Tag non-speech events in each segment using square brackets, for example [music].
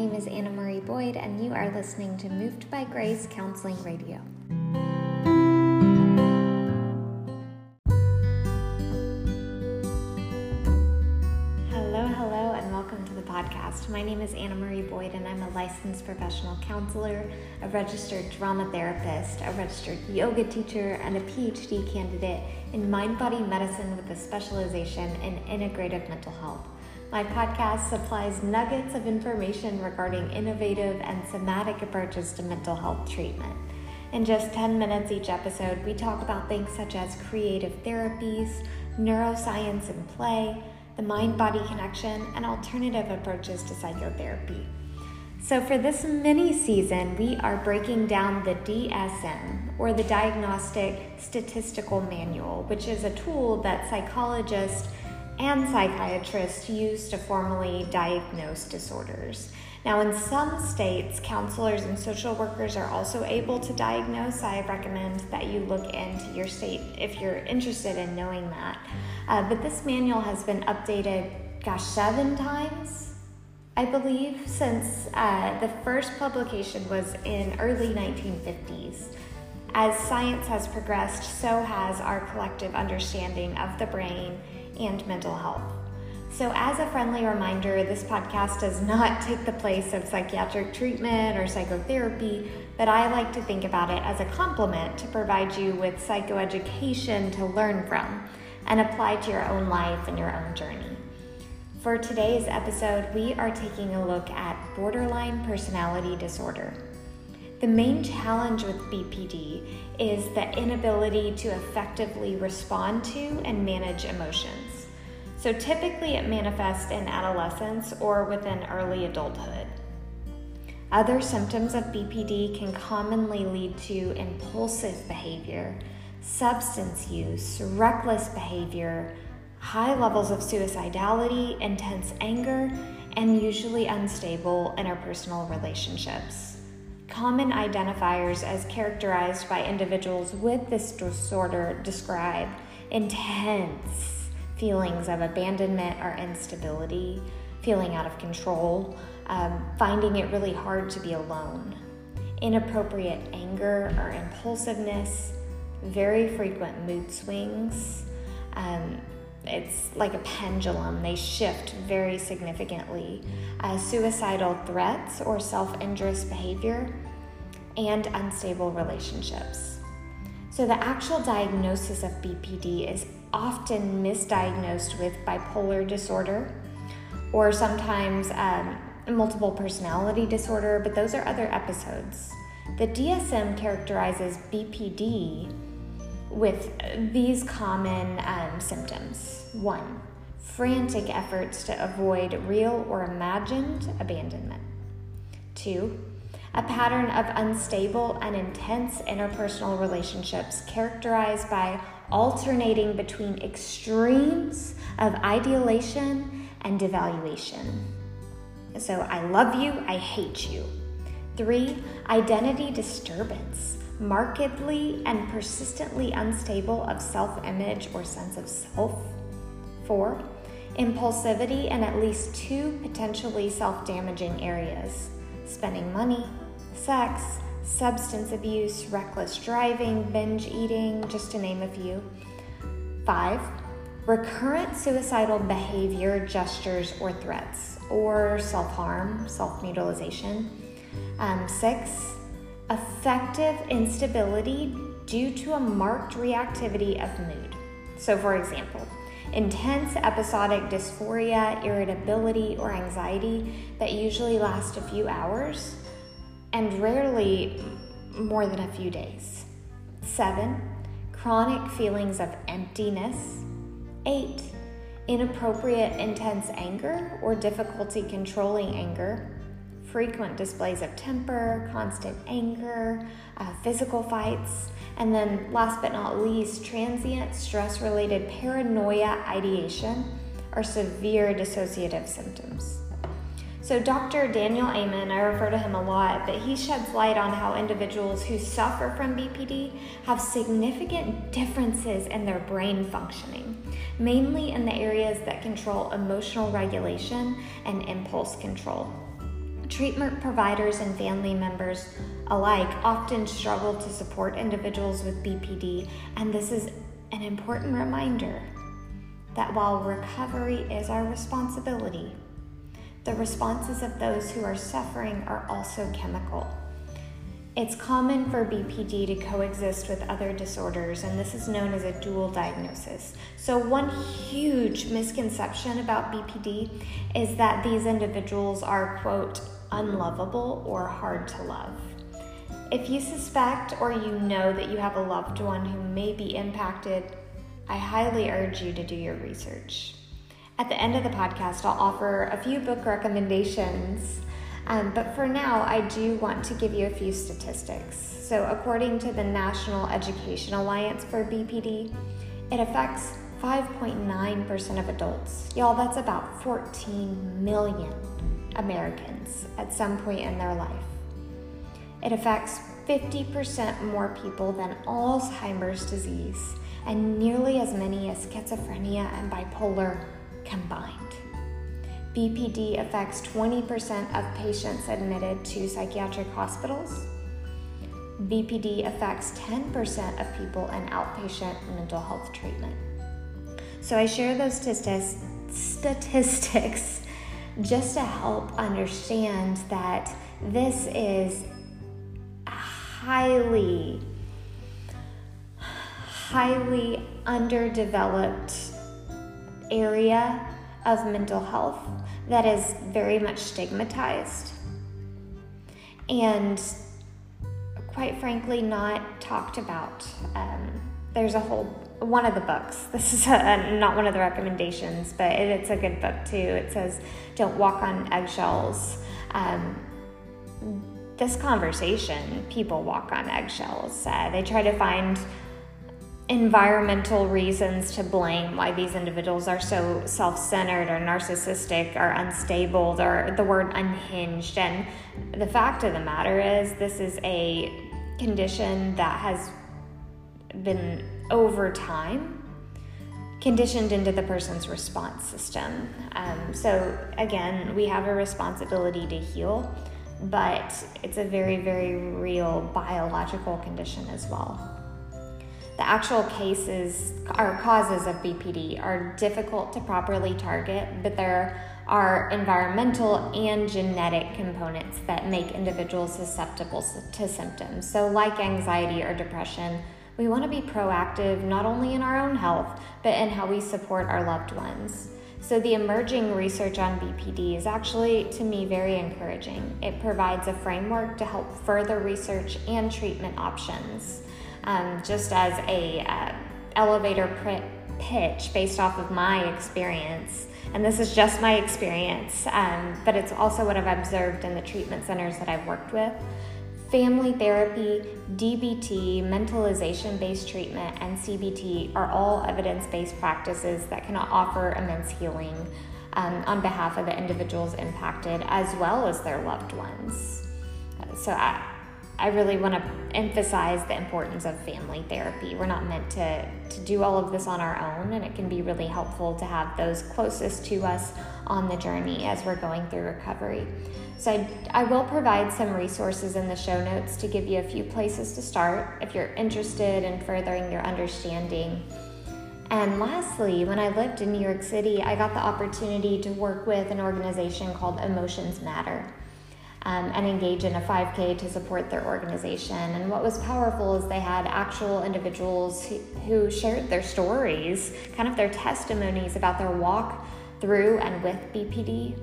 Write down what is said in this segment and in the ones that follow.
name is Anna Marie Boyd, and you are listening to Moved by Grace Counseling Radio. Hello, hello, and welcome to the podcast. My name is Anna Marie Boyd, and I'm a licensed professional counselor, a registered drama therapist, a registered yoga teacher, and a PhD candidate in mind body medicine with a specialization in integrative mental health. My podcast supplies nuggets of information regarding innovative and somatic approaches to mental health treatment. In just 10 minutes each episode, we talk about things such as creative therapies, neuroscience and play, the mind body connection, and alternative approaches to psychotherapy. So, for this mini season, we are breaking down the DSM, or the Diagnostic Statistical Manual, which is a tool that psychologists and psychiatrists use to formally diagnose disorders. Now, in some states, counselors and social workers are also able to diagnose. I recommend that you look into your state if you're interested in knowing that. Uh, but this manual has been updated, gosh, seven times, I believe, since uh, the first publication was in early 1950s. As science has progressed, so has our collective understanding of the brain and mental health. So, as a friendly reminder, this podcast does not [laughs] take the place of psychiatric treatment or psychotherapy, but I like to think about it as a complement to provide you with psychoeducation to learn from and apply to your own life and your own journey. For today's episode, we are taking a look at borderline personality disorder. The main challenge with BPD is the inability to effectively respond to and manage emotions. So typically it manifests in adolescence or within early adulthood. Other symptoms of BPD can commonly lead to impulsive behavior, substance use, reckless behavior, high levels of suicidality, intense anger, and usually unstable interpersonal relationships. Common identifiers as characterized by individuals with this disorder describe intense feelings of abandonment or instability, feeling out of control, um, finding it really hard to be alone, inappropriate anger or impulsiveness, very frequent mood swings. Um, it's like a pendulum, they shift very significantly. Uh, suicidal threats or self injurious behavior, and unstable relationships. So, the actual diagnosis of BPD is often misdiagnosed with bipolar disorder or sometimes um, multiple personality disorder, but those are other episodes. The DSM characterizes BPD with these common um, symptoms. One, frantic efforts to avoid real or imagined abandonment. Two, a pattern of unstable and intense interpersonal relationships characterized by alternating between extremes of ideation and devaluation. So, I love you, I hate you. Three, identity disturbance markedly and persistently unstable of self image or sense of self. Four, impulsivity in at least two potentially self damaging areas spending money, sex, substance abuse, reckless driving, binge eating, just to name a few. Five, recurrent suicidal behavior, gestures, or threats, or self harm, self mutilation. Um, six, affective instability due to a marked reactivity of mood. So, for example, intense episodic dysphoria, irritability, or anxiety that usually last a few hours and rarely more than a few days. Seven, chronic feelings of emptiness. Eight, inappropriate intense anger or difficulty controlling anger frequent displays of temper, constant anger, uh, physical fights, and then last but not least, transient stress related paranoia ideation or severe dissociative symptoms. So, Dr. Daniel Amen, I refer to him a lot, but he sheds light on how individuals who suffer from BPD have significant differences in their brain functioning, mainly in the areas that control emotional regulation and impulse control. treatment providers and family members alike often struggle to support individuals with BPD, and this is an important reminder that while recovery is our responsibility, the responses of those who are suffering are also chemical. It's common for BPD to coexist with other disorders, and this is known as a dual diagnosis. So, one huge misconception about BPD is that these individuals are, quote, unlovable or hard to love. If you suspect or you know that you have a loved one who may be impacted, I highly urge you to do your research. At the end of the podcast, I'll offer a few book recommendations, um, but for now, I do want to give you a few statistics. So, according to the National Education Alliance for BPD, it affects 5.9% of adults. Y'all, that's about 14 million Americans at some point in their life. It affects 50% more people than Alzheimer's disease and nearly as many as schizophrenia and bipolar combined. BPD affects 20% of patients admitted to psychiatric hospitals. BPD affects 10% of people in outpatient mental health treatment. So I share those statistics [laughs] just to help understand that this is highly, highly underdeveloped area of mental health that is very much stigmatized and quite frankly not talked about. Um, there's a whole one of the books. [laughs] This is a, not one of the recommendations, but it, it's a good book too. It says, "Don't walk on eggshells." Um, this conversation, people walk on eggshells. Uh, they try to find environmental reasons to blame why these individuals are so self centered or narcissistic or unstable or the word unhinged. And the fact of the matter is, this is a condition that has been over time conditioned into the person's response system. Um, so, again, we have a responsibility to heal, but it's a very, very real biological condition as well. The actual cases or causes of BPD are difficult to properly target, but there are environmental and genetic components that make individuals susceptible to symptoms. So, like anxiety or depression, we want to be proactive not only in our own health, but in how we support our loved ones. So, the emerging research on BPD is actually, to me, very encouraging. It provides a framework to help further research and treatment options um, just as a uh, elevator pitch based off of my experience. And this is just my experience, um, but it's also what I've observed in the treatment centers that I've worked with. Family therapy, DBT, mentalization based treatment, and CBT are all evidence based practices that can offer immense healing um, on behalf of the individuals impacted as well as their loved ones. So, I, I really want to emphasize the importance of family therapy. We're not meant to, to do all of this on our own, and it can be really helpful to have those closest to us on the journey as we're going through recovery. So, I, I will provide some resources in the show notes to give you a few places to start if you're interested in furthering your understanding. And lastly, when I lived in New York City, I got the opportunity to work with an organization called Emotions Matter um, and engage in a 5K to support their organization. And what was powerful is they had actual individuals who, who shared their stories, kind of their testimonies about their walk through and with BPD.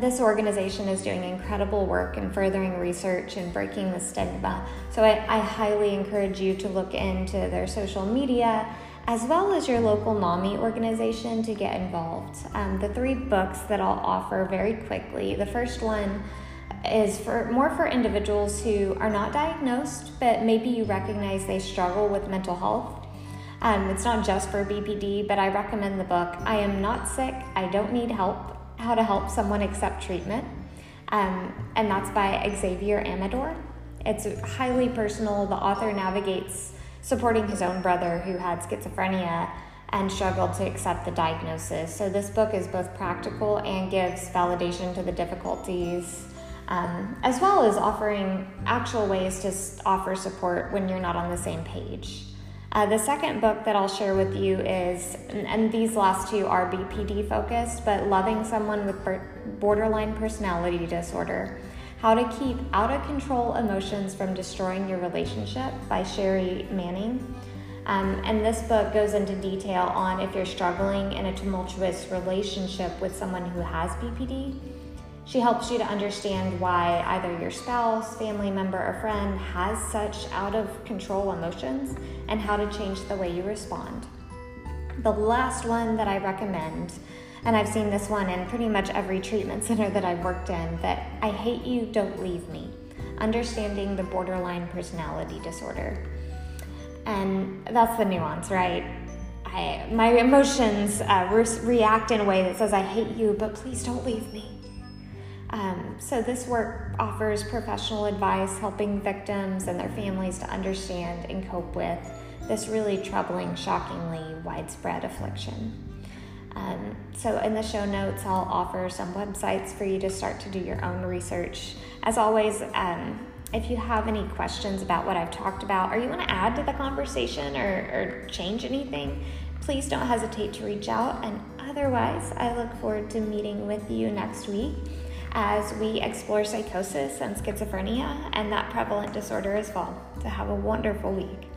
This organization is doing incredible work in furthering research and breaking the stigma. So I, I, highly encourage you to look into their social media as well as your local NAMI organization to get involved. Um, the three books that I'll offer very quickly the first one is for more for individuals who are not diagnosed, but maybe you recognize they struggle with mental health. Um, it's not just for BPD, but I recommend the book I Am Not Sick, I Don't Need Help How to Help Someone Accept Treatment. Um, and that's by Xavier Amador. It's highly personal. The author navigates supporting his own brother who had schizophrenia and struggled to accept the diagnosis. So, this book is both practical and gives validation to the difficulties um, as well as offering actual ways to offer support when you're not on the same page. Uh, the second book that I'll share with you is, and these last two are BPD focused, but Loving Someone with Borderline Personality Disorder How to Keep Out of Control Emotions from Destroying Your Relationship by Shari Manning. Um, and this book goes into detail on if you're struggling in a tumultuous relationship with someone who has BPD she helps you to understand why either your spouse, family member, or friend has such out of control emotions and how to change the way you respond. The last one that I recommend, and I've seen this one in pretty much every treatment center that I've worked in, that I hate you, don't leave me. Understanding the borderline personality disorder. And that's the nuance, right? I, my emotions uh, re- react in a way that says, I hate you, but please don't leave me. Um, so, this work offers professional advice helping victims and their families to understand and cope with this really troubling, shockingly widespread affliction. Um, so, in the show notes, I'll offer some websites for you to start to do your own research. As always, um, if you have any questions about what I've talked about or you want to add to the conversation or, or change anything, please don't hesitate to reach out. And otherwise, I look forward to meeting with you next week as we explore psychosis and schizophrenia and that prevalent disorder as well. So, have a wonderful week.